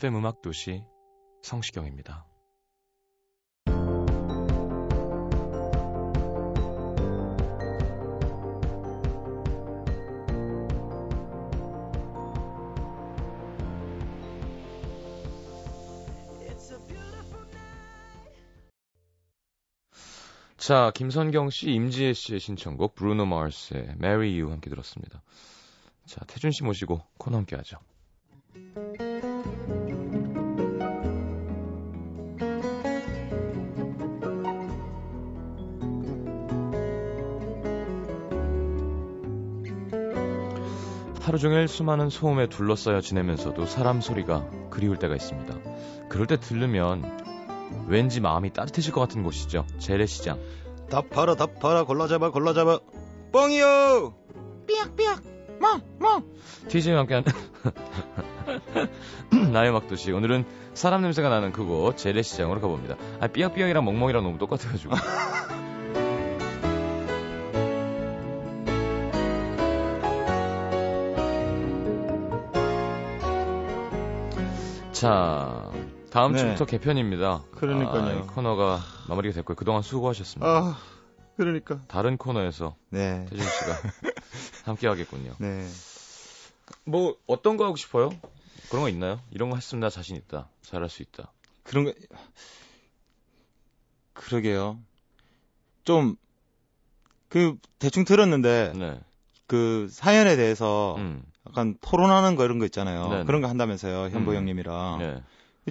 FM 음악 도시 성시경입니다. 자, 김선경 씨, 임지혜 씨의 신청곡 브루노 마르스의 Marry You 함께 들었습니다. 자, 태준 씨 모시고 코너 함께 하죠. 하루 종일 수많은 소음에 둘러싸여 지내면서도 사람 소리가 그리울 때가 있습니다. 그럴 때 들르면 왠지 마음이 따뜻해질 것 같은 곳이죠. 재래시장. 답 팔아 답 팔아 골라잡아 골라잡아 뻥이요 삐약삐약 멍멍 TJ와 함께한 나의 막도시. 오늘은 사람 냄새가 나는 그곳 재래시장으로 가봅니다. 아 삐약삐약이랑 멍멍이랑 너무 똑같아가지고. 자, 다음 네. 주부터 개편입니다. 그러니까요. 아, 이 코너가 마무리가 됐고요. 그동안 수고하셨습니다. 아 그러니까 다른 코너에서 네 태준 씨가 함께 하겠군요. 네. 뭐 어떤 거 하고 싶어요? 그런 거 있나요? 이런 거 했으면 나 자신 있다. 잘할 수 있다. 그런 거 그러게요 좀 그 대충 들었는데 네. 그 사연에 대해서 음. 약간 토론하는 거 이런 거 있잖아요 네네. 그런 거 한다면서요 현보 음. 형님이랑 네.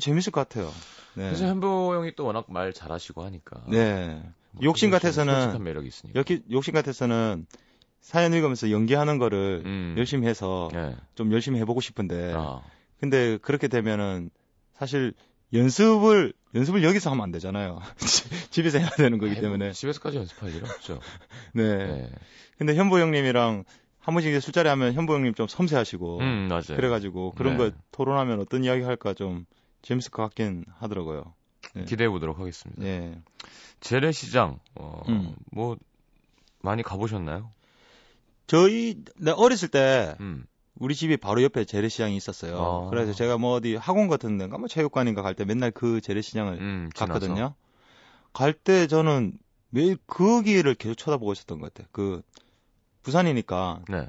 재밌을 것 같아요 네. 그래서 현보 형이 또 워낙 말 잘하시고 하니까. 네. 뭐 욕심 같아서는 매력이 있으니까. 욕심 같아서는 사연 읽으면서 연기하는 거를 음. 열심히 해서 네. 좀 열심히 해보고 싶은데 아, 근데 그렇게 되면은 사실 연습을 연습을 여기서 하면 안 되잖아요. 집에서 해야 되는 거기 때문에. 뭐 집에서까지 연습할 일은 없죠. 네. 네. 근데 현보 형님이랑 한 번씩 이제 술자리 하면 현보 형님 좀 섬세하시고 음, 맞아요. 그래가지고 그런 네. 거 토론하면 어떤 이야기 할까 좀 재밌을 것 같긴 하더라고요. 네. 기대해 보도록 하겠습니다. 예. 재래시장, 어, 음. 뭐, 많이 가보셨나요? 저희 내 어렸을 때 음. 우리 집이 바로 옆에 재래시장이 있었어요. 아. 그래서 제가 뭐 어디 학원 같은 데인가 뭐 체육관인가 갈 때 맨날 그 재래시장을 음. 갔거든요. 갈 때 저는 매일 거기를 계속 쳐다보고 있었던 것 같아요. 그 부산이니까 네.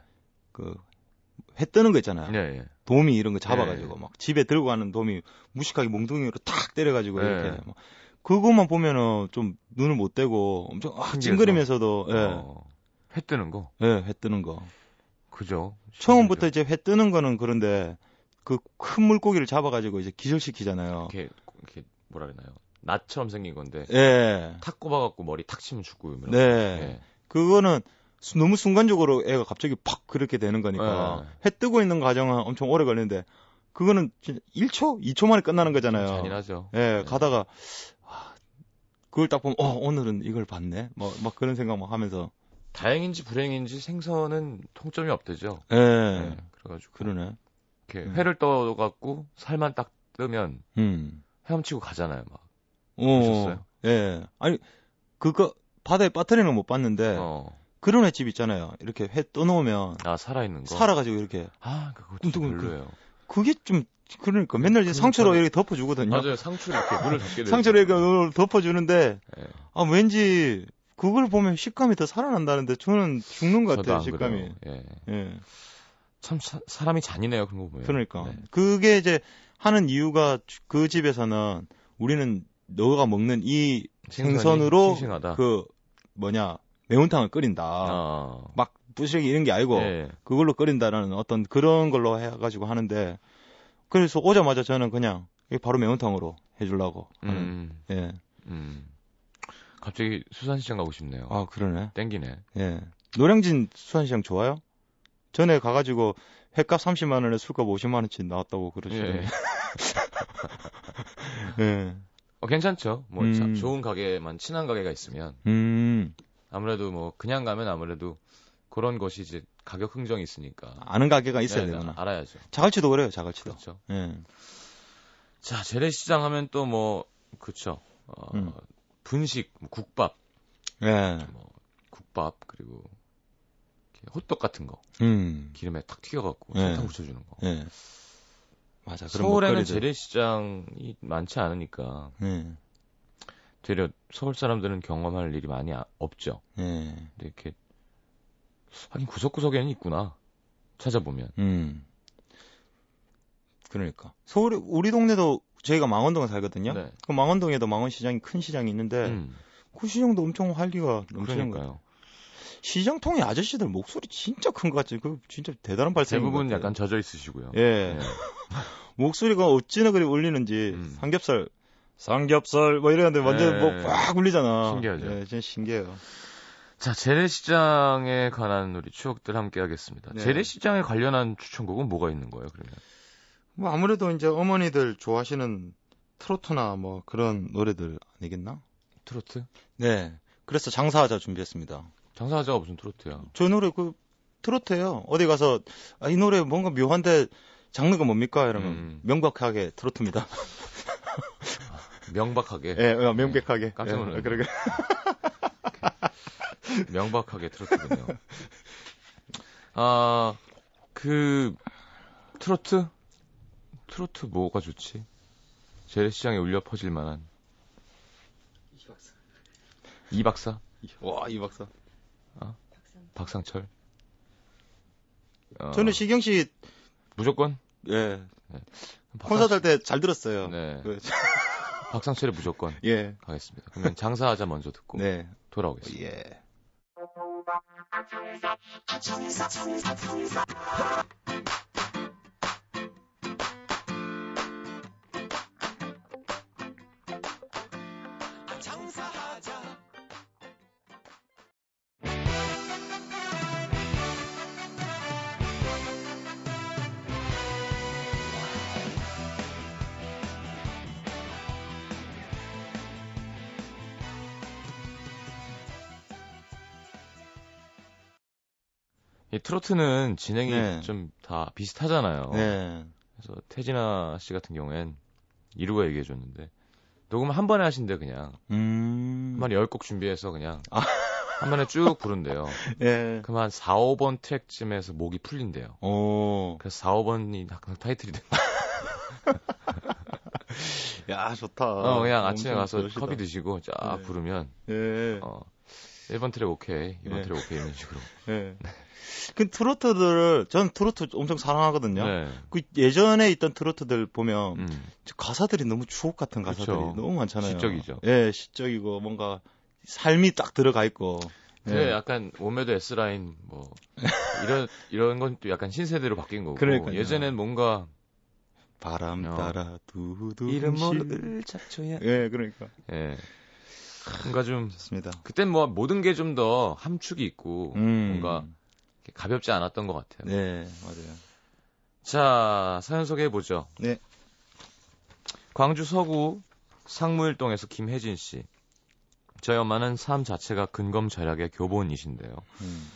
그회 뜨는 거 있잖아요. 네, 예. 도미 이런 거 잡아가지고 네. 막 집에 들고 가는 도미 무식하게 몽둥이로 탁 때려가지고 네. 이렇게 막 그것만 보면은 좀 눈을 못 떼고 엄청 아. 찡그리면서도 예, 어, 회 뜨는 거. 예, 회 뜨는 거. 그죠. 처음부터 이제 회 뜨는 거는 그런데 그 큰 물고기를 잡아가지고 이제 기절시키잖아요. 이렇게, 이렇게, 뭐라 그러나요? 낫처럼 생긴 건데. 예. 탁 꼽아갖고 머리 탁 치면 죽고. 이러면. 네. 예. 그거는 수- 너무 순간적으로 애가 갑자기 팍 그렇게 되는 거니까 네. 해 뜨고 있는 과정은 엄청 오래 걸리는데 그거는 진짜 1초, 2초 만에 끝나는 거잖아요. 잔인하죠. 예, 네. 가다가 아, 그걸 딱 보면 어 오늘은 이걸 봤네. 뭐 막 그런 생각 막 하면서 다행인지 불행인지 생선은 통점이 없대죠. 예, 네. 그래가지고. 그러네. 이렇게 음. 회를 떠갖고 살만 딱 뜨면 음, 헤엄치고 가잖아요, 막. 어, 보셨어요? 예, 아니 그거 바다에 빠뜨리는 건 못 봤는데 어. 그런 횟집 있잖아요. 이렇게 회 떠놓으면 아, 살아있는 거. 살아가지고 이렇게 아, 그거 좀 그- 별로예요. 그게 좀 그러니까 맨날 이제 그러니까. 상처로 이렇게 덮어주거든요. 맞아요, 상추를 이렇게 물을 덮게. 상처로 이렇게 덮어주는데 예. 아 왠지 그걸 보면 식감이 더 살아난다는데 저는 죽는 것 같아요 안 식감이. 예. 예. 참 사, 사람이 잔인해요, 그런 거 보면. 그러니까 네. 그게 이제 하는 이유가 그 집에서는 우리는 너가 먹는 이 생선으로 싱싱하다. 그 뭐냐 매운탕을 끓인다. 아. 막 부스러기 이런 게 아니고 예. 그걸로 끓인다는 어떤 그런 걸로 해가지고 하는데 그래서 오자마자 저는 그냥 바로 매운탕으로 해주려고 하는 음, 예. 음. 갑자기 수산시장 가고 싶네요. 아 그러네. 땡기네. 예. 노량진 수산시장 좋아요? 전에 가가지고 횟값 30만 원에 술값 50만 원치 나왔다고 그러시더라고요. 예. 예. 어, 괜찮죠. 뭐 음. 자- 좋은 가게만 친한 가게가 있으면 음. 아무래도 뭐 그냥 가면 아무래도 그런 것이 이제 가격 흥정이 있으니까 아는 가게가 있어야 네, 되구나. 알아야죠. 자갈치도 그래요, 자갈치도. 그렇죠. 예. 자 재래시장 하면 또 뭐 그쵸. 어, 음. 분식, 뭐 국밥, 예. 뭐 국밥 그리고 호떡 같은 거 음. 기름에 탁 튀겨갖고 네. 설탕 붙여주는 거. 예. 맞아. 서울에는 먹거리들. 재래시장이 많지 않으니까 예. 되려 서울 사람들은 경험할 일이 많이 아- 없죠. 예. 근데 이렇게 하긴 구석구석에는 있구나 찾아보면. 음. 그러니까. 서울, 우리 동네도 저희가 망원동에 살거든요. 네. 그 망원동에도 망원시장이 큰 시장이 있는데, 음, 그 시장도 엄청 활기가 넘치는 거예요. 그러니까요. 시장통의 아저씨들 목소리 진짜 큰 것 같지. 그 진짜 대단한 것 대부분 같아요. 약간 젖어 있으시고요. 예. 네. 목소리가 어찌나 그리 울리는지 음. 삼겹살 삼겹살 뭐 이러는데 완전 네. 뭐꽉 울리잖아. 신기하죠. 예, 진짜 신기해요. 자 재래시장에 관한 우리 추억들 함께 하겠습니다. 네. 재래시장에 관련한 추천곡은 뭐가 있는 거예요? 그러면? 뭐 아무래도 이제 어머니들 좋아하시는 트로트나 뭐 그런 노래들 아니겠나? 트로트? 네. 그래서 장사하자 준비했습니다. 장사하자가 무슨 트로트야? 저 노래 그 트로트예요. 어디 가서 아, 이 노래 뭔가 묘한데 장르가 뭡니까? 이러면 음. 명백하게 트로트입니다. 명박하게, 예, 어, 명백하게. 깜짝 예, 놀랐네. 그러게. 명박하게 트로트군요. 아, 그 트로트? 트로트 뭐가 좋지? 재래시장에 울려 퍼질 만한 이 박사? 와, 이 박사. 박상 철? 어, 저는 시경 씨 무조건 예, 박상- 콘서트 할 때 잘 들었어요. 네. 그, 박상철의 무조건 예. 가겠습니다. 그러면 장사하자 먼저 듣고 네. 돌아오겠습니다. 예. 트로트는 진행이 네. 좀다 비슷하잖아요. 네. 그래서 태진아 씨 같은 경우엔 이루가 얘기해 줬는데 녹음 한 번에 하신대 그냥 음. 한 번에 열곡 준비해서 그냥 아. 한 번에 쭉 부른대요. 예. 그럼 한 4, 5번 트랙쯤에서 목이 풀린대요. 오. 그래서 4, 5번이 항상 타이틀이 돼. 야, 좋다. 어, 그냥 아침에 가서 그러시다. 커피 드시고 쫙 네. 부르면 예. 어 1번 트랙 오케이, 2번 네. 트랙 오케이 이런 식으로. 예. 그 트로트들을 전 트로트 엄청 사랑하거든요. 네. 그 예전에 있던 트로트들 보면 음. 가사들이 너무 추억 같은 가사들이 그쵸. 너무 많잖아요. 시적이죠. 예, 시적이고 뭔가 삶이 딱 들어가 있고. 그래 예. 약간 몸매는 S 라인 뭐 이런 이런 건 또 약간 신세대로 바뀐 거고 그러니까요. 예전엔 뭔가 바람 어. 따라 두두 이름 시- 모를 잡초야. 예, 그러니까 예. 뭔가 좀 좋습니다. 그땐 뭐 모든 게 좀 더 함축이 있고 음. 뭔가 가볍지 않았던 것 같아요. 네, 맞아요. 자 사연 소개해 보죠. 네. 광주 서구 상무일동에서 김혜진 씨. 저희 엄마는 삶 자체가 근검 절약의 교본이신데요. 음.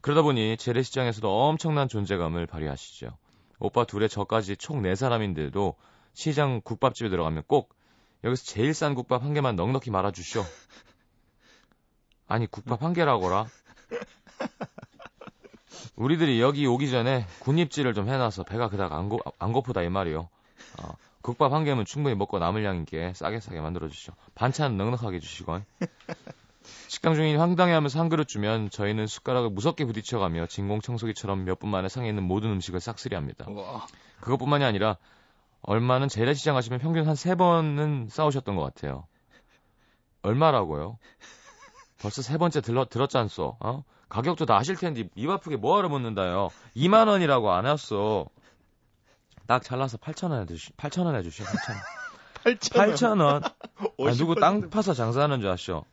그러다 보니 재래시장에서도 엄청난 존재감을 발휘하시죠. 오빠 둘에 저까지 총 4사람인데도 시장 국밥집에 들어가면 꼭 여기서 제일 싼 국밥 한 개만 넉넉히 말아주쇼. 아니 국밥 한 개라고라. 우리들이 여기 오기 전에 군입질을 좀 해놔서 배가 그닥 안, 고, 안 고프다 이 말이요. 어, 국밥 한 개면 충분히 먹고 남을 양인께 싸게 싸게 만들어주시오. 반찬 넉넉하게 주시고. 식당 주인이 황당해하면서 한 그릇 주면 저희는 숟가락을 무섭게 부딪혀가며 진공청소기처럼 몇 분 만에 상해 있는 모든 음식을 싹쓸이합니다. 와. 그것뿐만이 아니라 얼마는 재래시장 하시면 평균 한 세 번은 싸우셨던 것 같아요. 얼마라고요? 벌써 세 번째 들러, 들었잖소. 어? 가격도 다 아실 텐데 입 아프게 뭐하러 묻는다요. 2만 원이라고 안 했어. 딱 잘라서 8천 원 해주시, 8천 원 해주시오. 8천 8천 원. 아, 누구 땅 파서 장사하는 줄 아시오?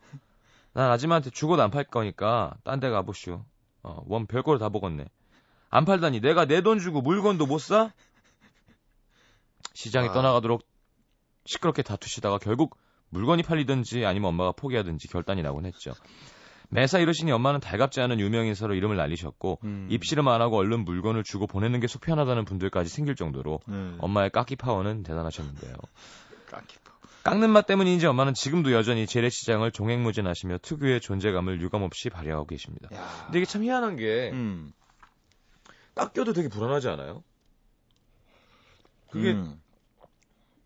난 아줌마한테 죽어도 안 팔 거니까 딴 데 가보시오. 어, 원 별거를 다 먹었네. 안 팔다니 내가 내 돈 주고 물건도 못 사? 시장에 아. 떠나가도록 시끄럽게 다투시다가 결국 물건이 팔리든지 아니면 엄마가 포기하든지 결단이 나곤 했죠. 매사 이러시니 엄마는 달갑지 않은 유명인사로 이름을 날리셨고 음. 입씨름 안 하고 얼른 물건을 주고 보내는 게 속편하다는 분들까지 생길 정도로 음. 엄마의 깎기 파워는 대단하셨는데요. 깎이파. 깎는 맛 때문인지 엄마는 지금도 여전히 재래시장을 종횡무진하시며 특유의 존재감을 유감없이 발휘하고 계십니다. 야. 근데 이게 참 희한한 게 음. 깎여도 되게 불안하지 않아요? 그게 음.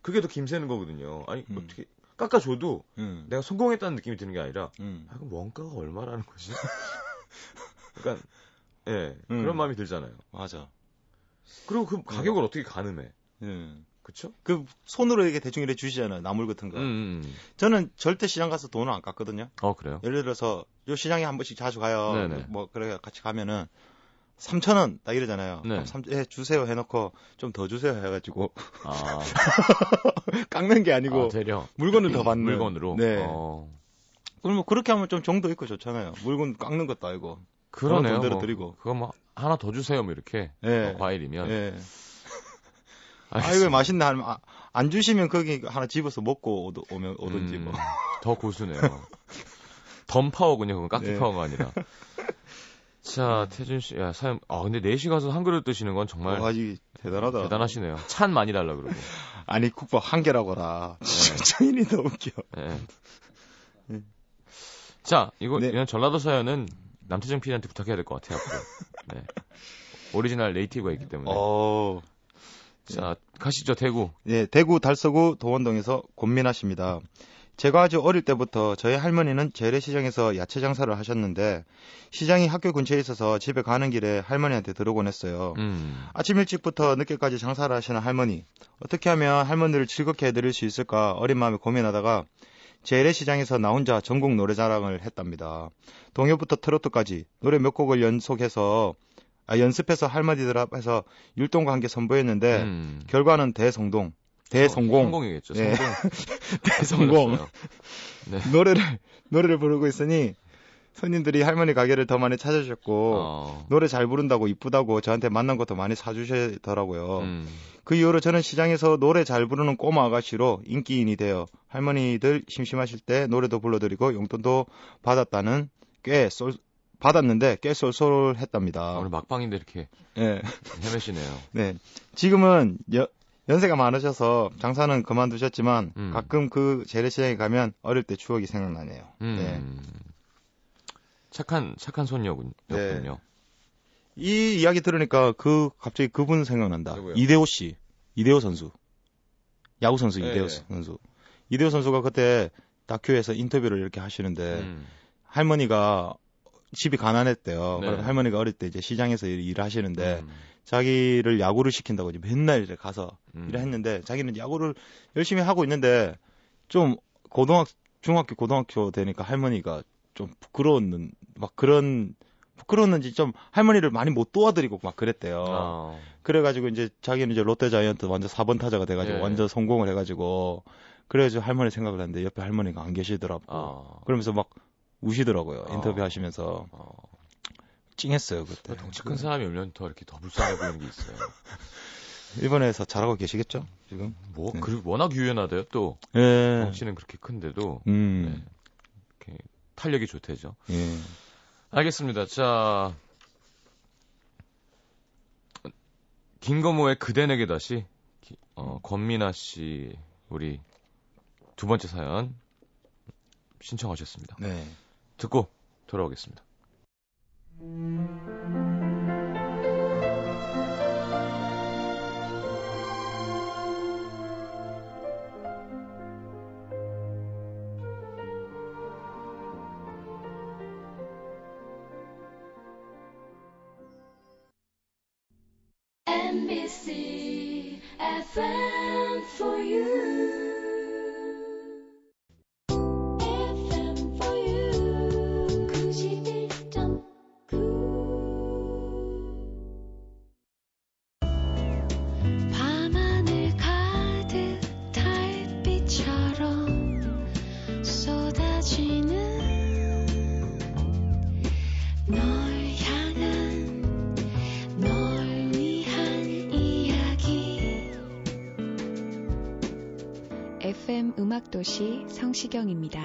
그게 더 김새는 거거든요. 아니 음. 어떻게 깎아줘도 음. 내가 성공했다는 느낌이 드는 게 아니라 음. 아, 그럼 원가가 얼마라는 거지? 그러니까 예 음. 그런 마음이 들잖아요. 맞아. 그리고 그 가격을 어떻게 가늠해? 음. 그쵸? 그 손으로 이렇게 대충 이렇게 주시잖아요. 나물 같은 거. 음, 음, 음. 저는 절대 시장 가서 돈을 안 깎거든요. 어 그래요? 예를 들어서 요 시장에 한 번씩 자주 가요. 네네. 뭐 그래 같이 가면은 3,000원 딱 이러잖아요. 네. 그럼 삼- 예, 주세요 해 놓고 좀 더 주세요 해 가지고 아, 깎는 게 아니고 아 물건을 더 받는 물건으로. 네. 어, 그럼 뭐 그렇게 하면 좀 정도 있고 좋잖아요. 물건 깎는 것도 아니고. 그러네요. 돈 대로 뭐. 드리고. 그거 뭐 하나 더 주세요, 뭐 이렇게 예. 어, 과일이면. 예. 아. 이거 맛있나 하면 아, 안 주시면 거기 하나 집어서 먹고 오도, 오면 오든지 음, 뭐. 더 고수네요. 덤 파워군요. 그건 깎기 네. 파워가 아니라. 자, 태준 씨, 야, 사연, 아, 근데 4시 가서 한 그릇 드시는 건 정말 와, 이 대단하다. 대단하시네요. 찬 많이 달라 그러고. 아니 국밥 한 개라고라. 저인이 더 웃겨. 예. 네. 자, 이거, 네. 이런 전라도 사연은 남태정 PD한테 부탁해야 될 것 같아요, 앞으로. 네. 오리지널 native가 있기 때문에. 어. 자, 가시죠, 대구. 예, 대구 달서구 도원동에서 곤민하십니다. 제가 아주 어릴 때부터 저희 할머니는 재래시장에서 야채 장사를 하셨는데 시장이 학교 근처에 있어서 집에 가는 길에 할머니한테 들어곤 했어요. 음. 아침 일찍부터 늦게까지 장사를 하시는 할머니. 어떻게 하면 할머니를 즐겁게 해드릴 수 있을까 어린 마음에 고민하다가 재래시장에서 나 혼자 전국 노래자랑을 했답니다. 동요부터 트로트까지 노래 몇 곡을 연속해서 아, 연습해서 할머니들 앞에서 율동과 함께 선보였는데 음. 결과는 대성동. 대성공. 성공이겠죠. 네. 성공. 대성공. 네. 노래를 노래를 부르고 있으니 손님들이 할머니 가게를 더 많이 찾아주셨고 어. 노래 잘 부른다고 이쁘다고 저한테 만난 것도 많이 사주시더라고요. 음. 그 이후로 저는 시장에서 노래 잘 부르는 꼬마 아가씨로 인기인이 되어 할머니들 심심하실 때 노래도 불러드리고 용돈도 받았다는 꽤 쏠, 받았는데 꽤 쏠쏠했답니다. 아, 오늘 막방인데 이렇게 예. 헤매시네요. 네. 지금은 여- 연세가 많으셔서 장사는 그만두셨지만 음. 가끔 그 재래시장에 가면 어릴 때 추억이 생각나네요. 음. 네. 착한 착한 손녀군요. 네. 이 이야기 들으니까 그 갑자기 그분 생각난다. 누구요? 이대호 씨, 이대호 선수, 야구 선수 네, 이대호 네. 선수. 이대호 선수가 그때 다큐에서 인터뷰를 이렇게 하시는데 음. 할머니가 집이 가난했대요. 네. 그래서 할머니가 어릴 때 이제 시장에서 일- 일을 하시는데 음. 자기를 야구를 시킨다고 이제 맨날 이제 가서 음. 일을 했는데 자기는 야구를 열심히 하고 있는데 좀 고등학 중학교 고등학교 되니까 할머니가 좀 부끄러웠는 막 그런 부끄러웠는지 좀 할머니를 많이 못 도와드리고 막 그랬대요. 어. 그래가지고 이제 자기는 이제 롯데 자이언트 완전 4번 타자가 돼가지고 예. 완전 성공을 해가지고 그래가지고 할머니 생각을 했는데 옆에 할머니가 안 계시더라고. 어. 그러면서 막 우시더라고요. 어. 인터뷰 하시면서 어. 찡했어요 그때. 덩치 큰 사람이 오면 더 이렇게 더 불쌍해 보이는 게 있어요. 일본에서 잘하고 계시겠죠 지금? 뭐, 네. 그 워낙 유연하대요, 또. 예. 덩치는 그렇게 큰데도, 음. 이렇게 탄력이 좋대죠. 예. 알겠습니다. 자. 김건모의 그대 내게 다시, 기- 어, 권민아 씨, 우리 두 번째 사연 신청하셨습니다. 네. 듣고 돌아오겠습니다. Música 나음악도시 성시경입니다.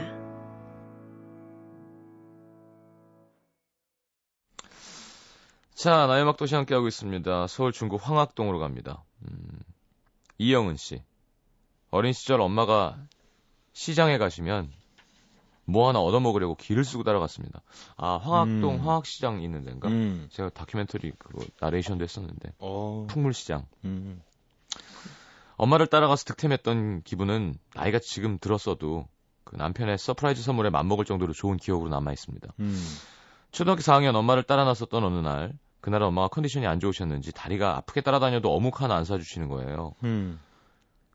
자, 나의 막도시 함께하고 있습니다. 서울 중구 황학동으로 갑니다. 음, 이영은 씨. 어린 시절 엄마가 시장에 가시면 뭐 하나 얻어먹으려고 길을 쓰고 따라갔습니다. 아, 황학동 음. 황학시장 있는 데인가? 음. 제가 다큐멘터리 그거 나레이션도 했었는데. 어. 풍물시장. 음. 엄마를 따라가서 득템했던 기분은 나이가 지금 들었어도 그 남편의 surprise 선물에 맞먹을 정도로 좋은 기억으로 남아 있습니다. 음. 초등학교 4학년 엄마를 따라 나섰던 어느 날 그날은 엄마가 컨디션이 안 좋으셨는지 다리가 아프게 따라다녀도 어묵 하나 안 사주시는 거예요. 음.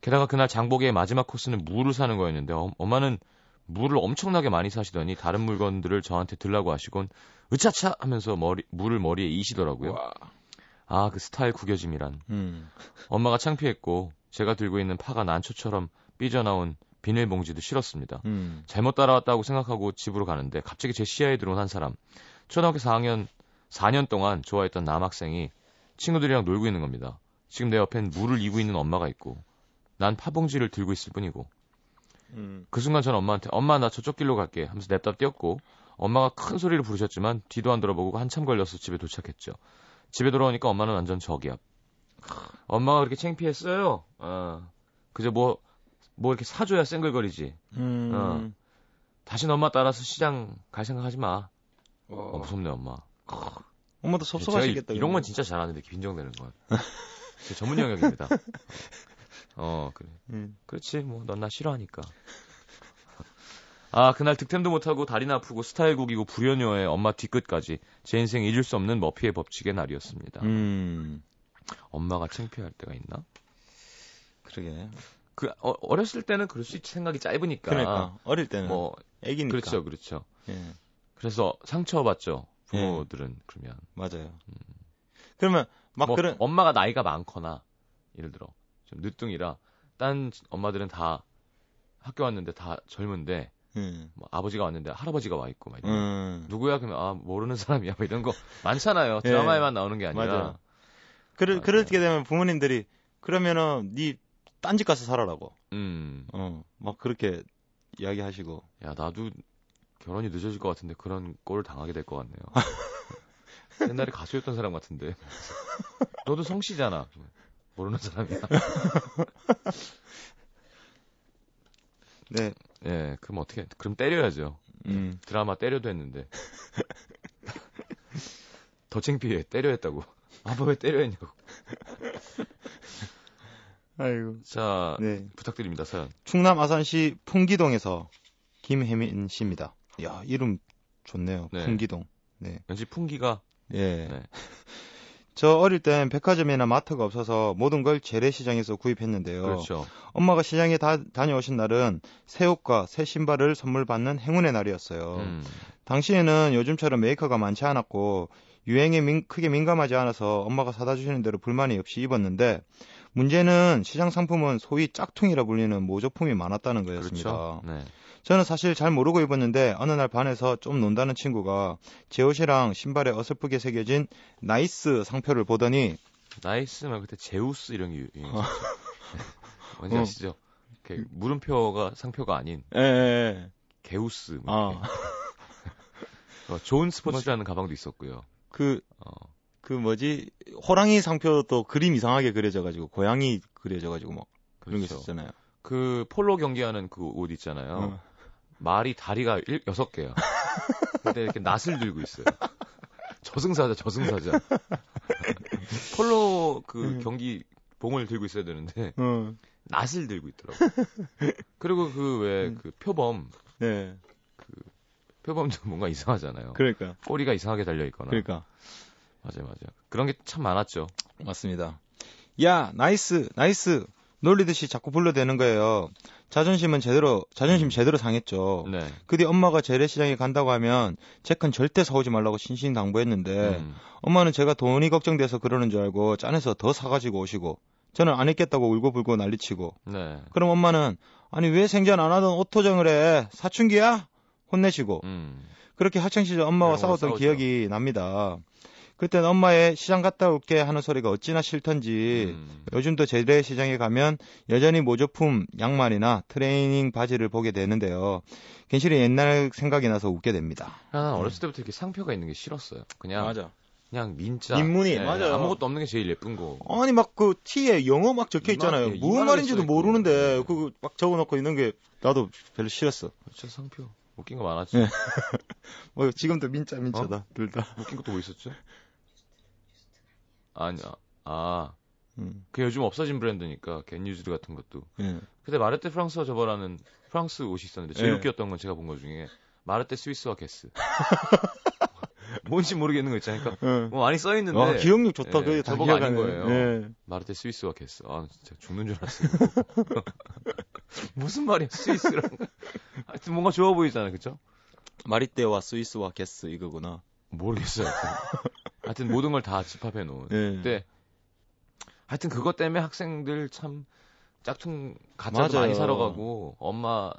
게다가 그날 장보기의 마지막 코스는 무를 사는 거였는데 어, 엄마는 무를 엄청나게 많이 사시더니 다른 물건들을 저한테 들라고 하시곤 으차차 하면서 머리 무를 머리에 이시더라고요. 와. 아그 스타일 구겨짐이란. 음. 엄마가 창피했고 제가 들고 있는 파가 난초처럼 삐져나온 비닐봉지도 싫었습니다. 음. 잘못 따라왔다고 생각하고 집으로 가는데 갑자기 제 시야에 들어온 한 사람. 초등학교 4학년 4년 동안 좋아했던 남학생이 친구들이랑 놀고 있는 겁니다. 지금 내 옆엔 물을 이고 있는 엄마가 있고 난 파봉지를 들고 있을 뿐이고 음. 그 순간 저는 엄마한테 엄마 나 저쪽 길로 갈게 하면서 냅다 뛰었고 엄마가 큰 소리를 부르셨지만 뒤도 안 돌아보고 한참 걸려서 집에 도착했죠. 집에 돌아오니까 엄마는 완전 저기압. 엄마가 그렇게 창피했어요. 어. 그저 뭐, 뭐 이렇게 사줘야 쌩글거리지. 음. 어. 다시는 엄마 따라서 시장 갈 생각하지 마. 와. 어, 무섭네 엄마. 엄마도 섭섭하시겠다. 이, 이런 건 진짜 잘하는데 빈정되는 건. 제 전문 영역입니다. 어 그래. 음. 그렇지 뭐 넌 나 싫어하니까. 아 그날 득템도 못하고 다리나 아프고 스타일 구기고 불연녀의 엄마 뒤끝까지 제 인생 잊을 수 없는 머피의 법칙의 날이었습니다. 음. 엄마가 창피할 때가 있나? 그러게. 그 어, 어렸을 때는 그럴 수 있지 생각이 짧으니까. 그러니까 어릴 때는 뭐 애기니까. 그렇죠 그렇죠. 예. 그래서 상처받죠 부모들은 그러면. 맞아요. 그러면 막 뭐 그런 엄마가 나이가 많거나 예를 들어 좀 늦둥이라 딴 엄마들은 다 학교 왔는데 다 젊은데 음. 뭐 아버지가 왔는데 할아버지가 와 있고 막 이런 음. 누구야 그러면 아 모르는 사람이야 뭐 이런 거 많잖아요 예. 드라마에만 나오는 게 아니라 맞아요. 그러, 아, 그렇게 되면 부모님들이 그러면은 네 딴 집 가서 살아라고. 음야 어. 막 그렇게 이야기하시고. 나도 결혼이 늦어질 것 같은데 그런 꼴을 당하게 될 것 같네요 옛날에 가수였던 사람 같은데 너도 성씨잖아 모르는 사람이야 네. 예 그럼 어떻게 그럼 때려야죠 음. 드라마 때려도 했는데 더 창피해 때려 했다고 아빠 왜 때려 했냐고 아이고. 자 네. 부탁드립니다 사연 충남 아산시 풍기동에서 김혜민 씨입니다. 야, 이름 좋네요. 네. 풍기동. 네. 왠지 풍기가 예. 네. 저 어릴 땐 백화점이나 마트가 없어서 모든 걸 재래시장에서 구입했는데요. 그렇죠 엄마가 시장에 다, 다녀오신 날은 새 옷과 새 신발을 선물 받는 행운의 날이었어요. 음, 당시에는 요즘처럼 메이커가 많지 않았고 유행에 민- 크게 민감하지 않아서 엄마가 사다 주시는 대로 불만이 없이 입었는데 문제는 시장 상품은 소위 짝퉁이라 불리는 모조품이 많았다는 거였습니다. 그렇죠 네. 저는 사실 잘 모르고 입었는데 어느 날 반에서 좀 논다는 친구가 제 옷이랑 신발에 어설프게 새겨진 나이스 상표를 보더니 나이스면 그때 제우스 이런 게 유행했었죠 네. 뭔지 어. 아시죠 이렇게 물음표가 상표가 아닌 예, 예. 게우스 뭐 아, 이렇게. 어, 좋은 스포츠라는 가방도 있었고요 그, 어, 그 뭐지, 호랑이 상표도 그림 이상하게 그려져가지고, 고양이 그려져가지고 막 그런 게 그렇죠. 있었잖아요. 그 폴로 경기하는 그 옷 있잖아요 어. 말이 다리가 일, 여섯 개야. 근데 이렇게 낫을 들고 있어요. 저승사자, 저승사자. 폴로 그 음. 경기 봉을 들고 있어야 되는데 어, 낫을 들고 있더라고. 그리고 그왜 음. 그 표범, 네. 표범도 뭔가 이상하잖아요. 그러니까, 꼬리가 이상하게 달려 있거나. 그러니까. 맞아요, 맞아요. 그런 게 참 많았죠. 맞습니다. 야, 나이스, 나이스. 놀리듯이 자꾸 불러대는 거예요. 자존심은 제대로, 자존심 제대로 상했죠. 네. 그뒤 엄마가 재래시장에 간다고 하면 제건 절대 사오지 말라고 신신당부했는데 음, 엄마는 제가 돈이 걱정돼서 그러는 줄 알고 짠해서 더 사가지고 오시고 저는 안 입겠다고 울고불고 난리치고 네. 그럼 엄마는 아니 왜 생전 안 하던 옷 투정을 해 사춘기야 혼내시고 음, 그렇게 학창 시절 엄마와 그런 거 싸웠던 싸우죠. 기억이 납니다. 그땐 엄마의 시장 갔다 올게 하는 소리가 어찌나 싫던지 음. 요즘도 재래시장에 가면 여전히 모조품 양말이나 트레이닝 바지를 보게 되는데요. 괜시리 옛날 생각이 나서 웃게 됩니다. 난 어렸을 때부터 이렇게 상표가 있는 게 싫었어요. 그냥 맞아. 그냥 민자. 민무늬, 맞아요. 아무것도 없는 게 제일 예쁜 거. 아니 막 그 티에 영어 막 적혀 있잖아요. 예, 무슨 말인지도. 모르는데 그거 막 적어 놓고 있는 게 나도 별로 싫었어. 진짜 상표. 웃긴 거 많았지. 예. 뭐 지금도 민자 민자다 둘 다. 웃긴 것도 뭐 있었죠? 아니야. 아, 음, 그 요즘 없어진 브랜드니까 겟뉴즈 같은 것도. 예. 그때 마르테 프랑스와 저버라는 프랑스 옷이 있었는데 제일 예. 웃겼던 건 제가 본 것 중에 마르테 스위스와 게스. 뭔지 모르겠는 거 있잖아요. 그러니까 예. 뭐 많이 써 있는데 와 기억력 좋다. 예, 그게 다 저거가 아닌. 거예요. 예. 마르테 스위스와 게스. 아, 진짜 죽는 줄 알았어요. 무슨 말이야, 스위스랑. 하여튼 뭔가 좋아 보이잖아요, 그쵸? 마리떼와 스위스와 게스 이거구나. 모르겠어요. 하여튼, 하여튼 모든 걸 다 집합해 놓은. 예. 그때 하여튼 그것 때문에 학생들 참 짝퉁 가짜도 맞아요. 많이 사러 가고 엄마가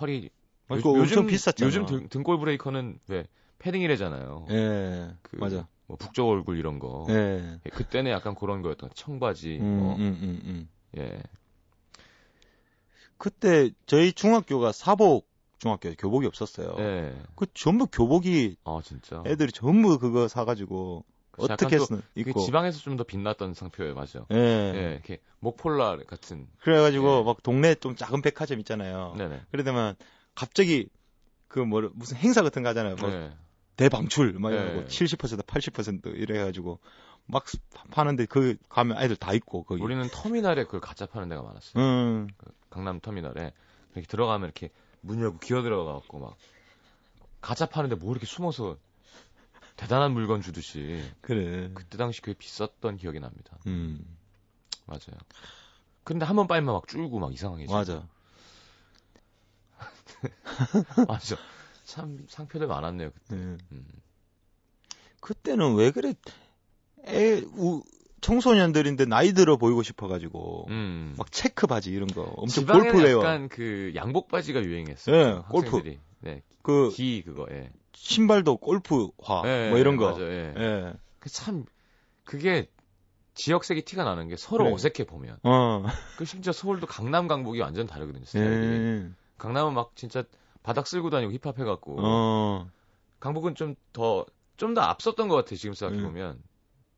허리 아, 그거 엄청 비쌌잖아. 요즘 등, 등골 브레이커는 왜 패딩이래잖아요. 예. 그 맞아. 뭐 북쪽 얼굴 이런 거. 예. 그때는 약간 그런 거였던. 청바지. 음, 뭐. 음, 음, 음. 예. 그때 저희 중학교가 사복 중학교 교복이 없었어요. 예. 그 전부 교복이 아 진짜. 애들이 전부 그거 사가지고 어떻게 했으면 그게 입고. 지방에서 좀 더 빛났던 상표예요, 맞아. 예. 예. 이렇게 목폴라 같은. 그래가지고 예. 막 동네 좀 작은 백화점 있잖아요. 네네. 그러다면 갑자기 그 뭐 무슨 행사 같은 거 하잖아요. 뭐 네. 대방출 막 네. 이러고 70% 80% 이래가지고 막 파는데 그 가면 아이들 다 있고 거기. 우리는 터미널에 그걸 가짜 파는 데가 많았어요. 음. 그 강남 터미널에 이렇게 들어가면 이렇게 문 열고 기어 들어가갖고 막 가짜 파는데 뭐 이렇게 숨어서 대단한 물건 주듯이 그래. 그때 당시 꽤 비쌌던 기억이 납니다. 음. 맞아요. 근데 한 번 빨면 막 줄고 막 이상하게. 맞아. 맞아. 참 상표들 많았네요. 그때. 예. 음. 그때는 왜 그래? 애 우, 청소년들인데 나이 들어 보이고 싶어가지고 음. 막 체크 바지 이런 거 엄청 지방에는 골프웨어. 약간 그 양복 바지가 유행했어요. 예, 골프. 네. 그기 그거. 예. 신발도 골프화 예, 뭐 이런 예, 거. 맞아요. 예. 예. 그참 그게 지역색이 티가 나는 게 서로 그래. 어색해 보면. 어. 그 심지어 서울도 강남 강북이 완전 다르거든요. 스타일이. 예. 강남은 막 진짜 바닥 쓸고 다니고 힙합 해갖고 어. 강북은 좀 더 좀 더 앞섰던 것 같아요. 지금 생각해 보면.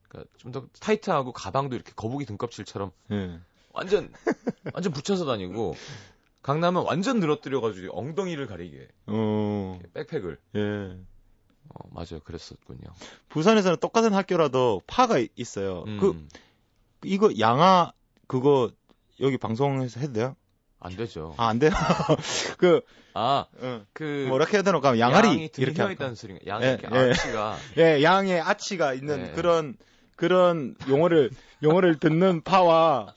그러니까 좀 더 타이트하고 가방도 이렇게 거북이 등껍질처럼 예. 완전 완전 붙여서 다니고 강남은 완전 늘어뜨려가지고 엉덩이를 가리게 어. 백팩을. 예. 어, 맞아요. 그랬었군요. 부산에서는 똑같은 학교라도 파가 이- 있어요. 음, 그 이거 양아 그거 여기 방송에서 해도 돼요? 안 되죠. 아, 안 돼요. 그 아, 어, 그 뭐라 해야 되나? 그럼 양아리 이렇게? 있다는 소리가 양이 예, 이렇게 예. 아치가 예, 양의 아치가 있는 네. 그런 그런 용어를 용어를 듣는 파와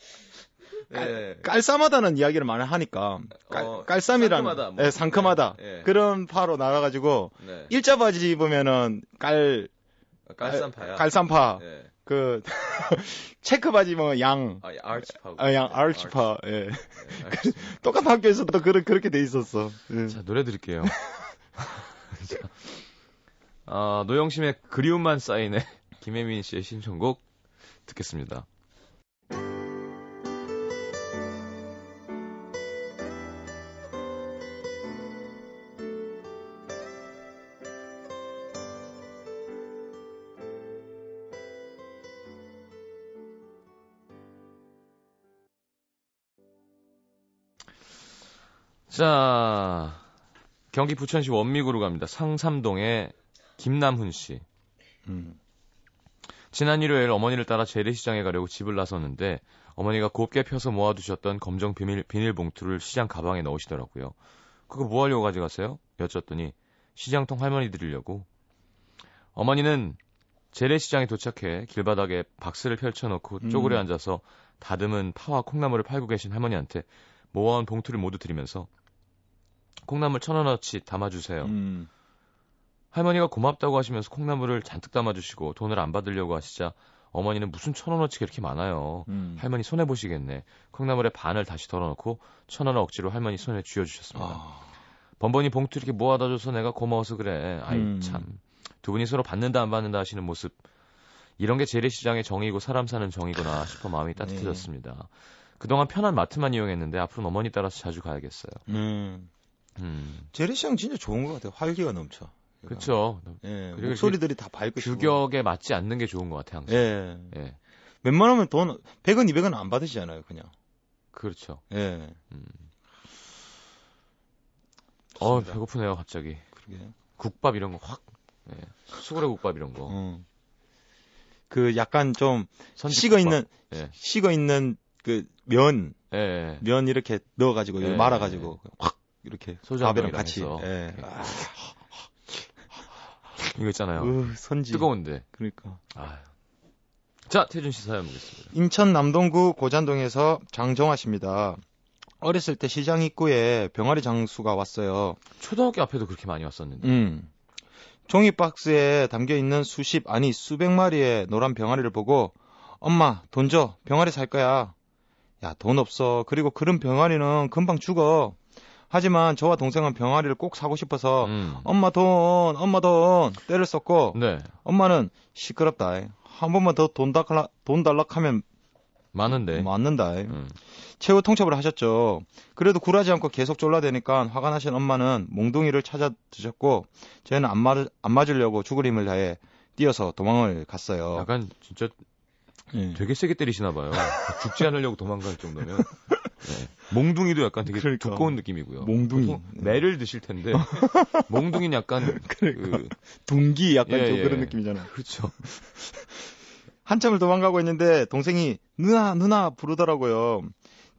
예. 깔쌈하다는 이야기를 많이 하니까 깔, 어, 깔쌈이라는 상큼하다, 뭐. 예, 상큼하다 예. 그런 파로 나가가지고 네. 일자 바지 입으면은 깔 깔쌈파야. 깔쌈파 예. 그 체크 바지 뭐 양 아, 아치파고. 아, 양 아르치파 예. 네, 알겠습니다. 똑같은 학교에서도 그렇게 그렇게 돼 있었어. 예. 자, 노래 드릴게요. 자, 아, 노영심의 그리움만 쌓이네. 김혜민 씨의 신청곡 듣겠습니다. 자, 경기 부천시 원미구로 갑니다. 상삼동의 김남훈 씨. 음. 지난 일요일 어머니를 따라 재래시장에 가려고 집을 나섰는데 어머니가 곱게 펴서 모아두셨던 검정 비닐, 비닐봉투를 시장 가방에 넣으시더라고요. 그거 뭐 하려고 가져가세요? 여쭸더니 시장통 할머니 드리려고. 어머니는 재래시장에 도착해 길바닥에 박스를 펼쳐놓고 음. 쪼그려 앉아서 다듬은 파와 콩나물을 팔고 계신 할머니한테 모아온 봉투를 모두 드리면서 콩나물 천 원어치 담아주세요. 음. 할머니가 고맙다고 하시면서 콩나물을 잔뜩 담아주시고 돈을 안 받으려고 하시자 어머니는 무슨 천 원어치가 이렇게 많아요. 음. 할머니 손해 보시겠네. 콩나물의 반을 다시 덜어놓고 천 원을 억지로 할머니 손에 쥐어주셨습니다. 아. 번번이 봉투 이렇게 모아다 줘서 내가 고마워서 그래. 아이 음. 참. 두 분이 서로 받는다 안 받는다 하시는 모습 이런 게 재래시장의 정이고 사람 사는 정이구나 싶어 마음이 따뜻해졌습니다. 그동안 편한 마트만 이용했는데 앞으로는 어머니 따라서 자주 가야겠어요. 음. 음, 재래시장 진짜 좋은 것 같아요. 활기가 넘쳐. 그렇죠. 예, 그리고 목소리들이 다 밝고. 규격에 맞지 않는 게 좋은 것 같아요. 항상. 예. 예, 웬만하면 돈 100원, 200원 안 받으시잖아요, 그냥. 그렇죠. 예. 어, 좋습니다. 배고프네요, 갑자기. 그러게. 국밥 이런 거 확, 예. 수그레 국밥 이런 거. 음. 그 약간 좀 식어. 있는 예. 식어 있는 그 면, 예, 예. 면 이렇게 넣어 가지고 예. 말아 가지고 확 이렇게 소주 한 밥이랑 병이랑 같이. 해서. 예. 아, 이거 있잖아요. 으, 선지. 뜨거운데. 그러니까. 아유. 자, 태준 씨 사연 보겠습니다. 인천 남동구 고잔동에서 장정아 씨입니다. 어렸을 때 시장 입구에 병아리 장수가 왔어요. 초등학교 앞에도 그렇게 많이 왔었는데. 음. 종이 박스에 담겨 있는 수십 아니 수백 마리의 노란 병아리를 보고 엄마 돈 줘 병아리 살 거야. 야 돈 없어. 그리고 그런 병아리는 금방 죽어. 하지만 저와 동생은 병아리를 꼭 사고 싶어서 음. 엄마 돈 엄마 돈 때를 썼고 네. 엄마는 시끄럽다. 한 번만 더 돈 달라 돈 달라 하면 많은데. 맞는다. 음. 최후 통첩을 하셨죠. 그래도 굴하지 않고 계속 졸라대니까 화가 나신 엄마는 몽둥이를 찾아 드셨고 저희는 안, 맞, 안 맞으려고 죽을 힘을 다해 뛰어서 도망을 갔어요. 약간 진짜 예. 되게 세게 때리시나 봐요. 죽지 않으려고 도망갈 정도면. 네. 몽둥이도 약간 되게 그러니까. 두꺼운 느낌이고요. 몽둥이. 보통 매를 드실 텐데 몽둥이는 약간 그 둥기 약간 예, 좀 예. 그런 느낌이잖아. 그렇죠. 한참을 도망가고 있는데 동생이 누나 누나 부르더라고요.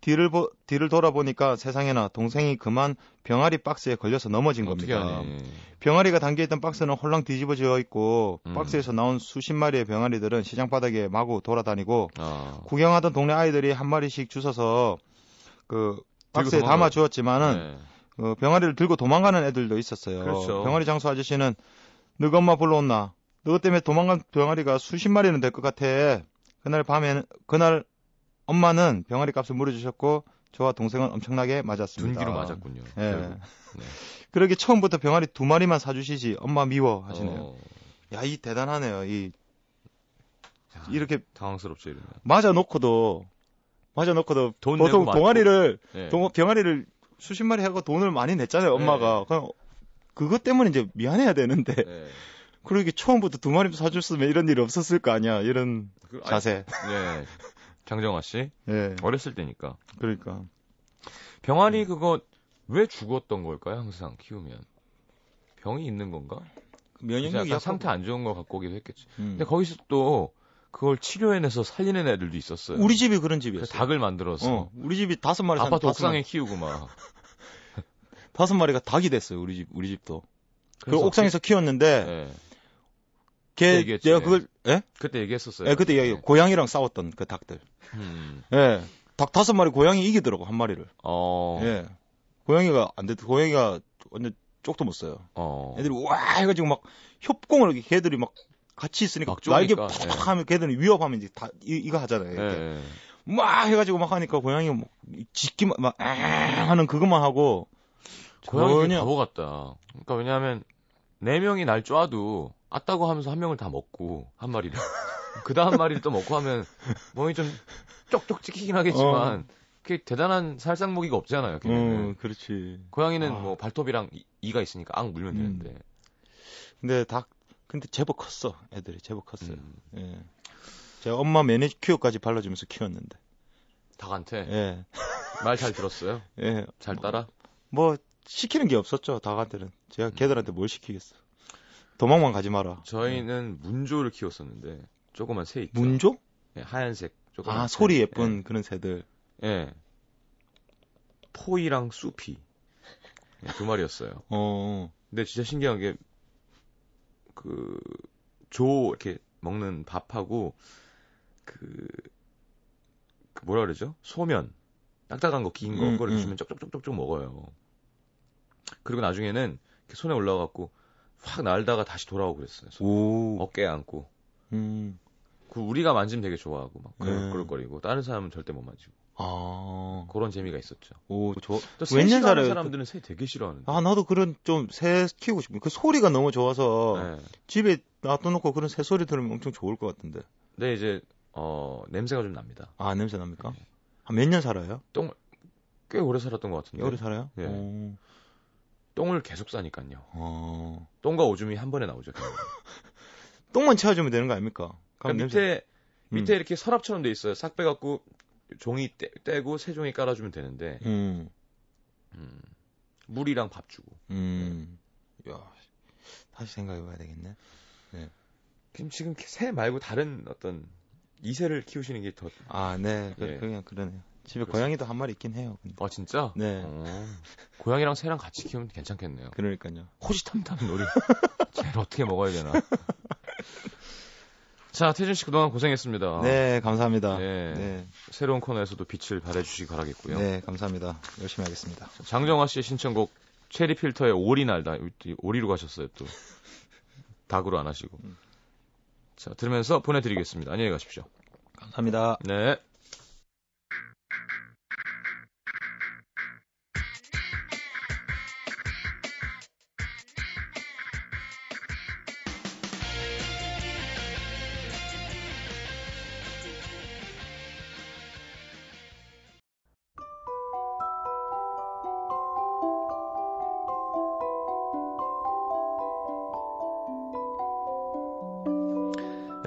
뒤를 보, 뒤를 돌아보니까 세상에나 동생이 그만 병아리 박스에 걸려서 넘어진 겁니다. 하니? 병아리가 담겨 있던 박스는 홀랑 뒤집어져 있고 음. 박스에서 나온 수십 마리의 병아리들은 시장 바닥에 마구 돌아다니고 아. 구경하던 동네 아이들이 한 마리씩 주워서 그 박스에. 담아 주었지만은 네. 그 병아리를 들고 도망가는 애들도 있었어요. 그렇죠. 병아리 장수 아저씨는 너가 엄마 불러온나? 너 때문에 도망간 병아리가 수십 마리는 될 것 같아. 그날 밤에는 그날 엄마는 병아리 값을 물어주셨고 저와 동생은 엄청나게 맞았습니다. 둔기로 맞았군요. 예. 결국. 네. 그러게 처음부터 병아리 두 마리만 사주시지 엄마 미워 하시네요. 어, 야, 이 대단하네요. 이 야, 이렇게 당황스럽죠 이러면. 맞아 놓고도 맞아 놓고도 돈 보통. 동아리를 네. 동- 병아리를 수십 마리 하고 돈을 많이 냈잖아요. 엄마가. 그냥 그것 때문에 이제 미안해야 되는데 네. 그러게 처음부터 두 마리 사줬으면 이런 일이 없었을 거 아니야. 이런 그, 아니, 자세. 네. 장정아 씨 예. 어렸을 때니까 그러니까 병아리 그거 왜 죽었던 걸까요? 항상 키우면 병이 있는 건가? 면역력이 약간. 상태 안 좋은 걸 갖고 오기도 했겠지. 음. 근데 거기서 또 그걸 치료해내서 살리는 애들도 있었어요. 우리 집이 그런 그래서 집이었어. 닭을 만들어서 어, 우리 집이 다섯 마리 산 아파트 옥상에 키우고 막. 다섯 마리가 닭이 됐어요. 우리 집 우리 집도. 그 옥상에서 키웠는데 예. 걔 얘기했지. 내가 그걸 예? 그때 얘기했었어요. 예, 그때 얘기- 고양이랑 싸웠던 그 닭들. 음. 예. 닭 다섯 마리 고양이 이기더라고 한 마리를. 어. 예. 고양이가 안 돼. 고양이가 완전 쪽도 못 써요. 어. 애들이 와 해가지고 막 협공을 이렇게 걔들이 막 같이 있으니까 막 날개 쪼니까, 팍 예. 하면 걔들은 위협하면 이제 다 이, 거 하잖아요. 예. 이렇게. 예. 막 해가지고 막 하니까 고양이가 뭐 짖기만 막 앙 하는 그것만 하고 고양이 전혀 바보 같다. 그러니까 왜냐하면 네 명이 날 쪼아도 아따고 하면서 한 명을 다 먹고 한 마리를 그 다음 마리를 또 먹고 하면 몸이 좀 쪽쪽 찍히긴 하겠지만 그게 대단한 살상무기가 없잖아요. 걔네는. 어, 그렇지. 고양이는 아. 뭐 발톱이랑 이- 이가 있으니까 앙 물면 음. 되는데. 근데 닭 근데 제법 컸어. 애들이 제법 컸어요. 음. 예. 제가 엄마 매니큐어까지 발라주면서 키웠는데. 닭한테 예. 말 잘 들었어요. 예. 잘 따라. 뭐 시키는 게 없었죠. 닭한테는. 제가 걔들한테 뭘 시키겠어. 도망만 가지 마라. 저희는 문조를 키웠었는데 조그만 새 있죠. 문조? 예, 하얀색. 조그만 아, 새. 소리 예쁜 그런 새들. 예. 예. 포이랑 수피 예, 두 마리였어요. 어. 근데 진짜 신기한 게, 그, 조, 이렇게 먹는 밥하고, 그, 그 뭐라 그러죠? 소면. 딱딱한 거, 긴 거, 음, 그거를 음. 주면 쪽쪽쪽쪽쪽 먹어요. 그리고 나중에는 이렇게 손에 올라가고, 확 날다가 다시 돌아오고 그랬어요. 손- 오. 어깨에 안고. 음. 그 우리가 만지면 되게 좋아하고, 막, 네. 그럴거리고 다른 사람은 절대 못 만지고. 아, 그런 재미가 있었죠. 오, 저, 또새 웬년 싫어하는? 사람들은 새 되게 싫어하는데. 아, 나도 그런 좀 새 키우고 싶어. 그 소리가 너무 좋아서 네. 집에 놔둬놓고 그런 새 소리 들으면 엄청 좋을 것 같은데. 근데 이제 어 냄새가 좀 납니다. 아, 냄새 납니까? 네. 한몇 년 살아요? 꽤 오래 살았던 것 같은데. 오래 살아요? 예. 오, 똥을 계속 싸니까요. 어. 똥과 오줌이 한 번에 나오죠. 똥만 채워주면 되는 거 아닙니까? 그러니까 냄새- 밑에 음. 밑에 이렇게 서랍처럼 돼 있어요. 싹 빼갖고 종이 떼, 떼고 새 종이 깔아주면 되는데 음, 음, 물이랑 밥 주고. 음. 야, 다시 생각해봐야 되겠네. 지금 지금 새 말고 다른 어떤 이새를 키우시는 게 더. 아, 네. 그, 예. 그냥 그러네요. 집에 그렇습니다. 고양이도 한 마리 있긴 해요. 근데. 아 진짜? 네. 어, 고양이랑 새랑 같이 키우면 괜찮겠네요. 그러니까요. 호시탐탐 놀이. 쟤를 어떻게 먹어야 되나. 자, 태준 씨 그동안 고생했습니다. 네, 감사합니다. 예. 네, 새로운 코너에서도 빛을 발해주시기 바라겠고요. 네, 감사합니다. 열심히 하겠습니다. 장정화 씨의 신청곡 체리 필터의 오리 날다. 오리로 가셨어요 또. 닭으로 안 하시고. 음. 자, 들으면서 보내드리겠습니다. 안녕히 가십시오. 감사합니다. 네.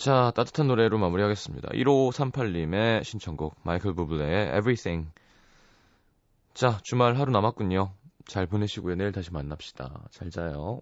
자, 따뜻한 노래로 마무리하겠습니다. 1538님의 신청곡, 마이클 부블레의 Everything. 자, 주말 하루 남았군요. 잘 보내시고요. 내일 다시 만납시다. 잘 자요.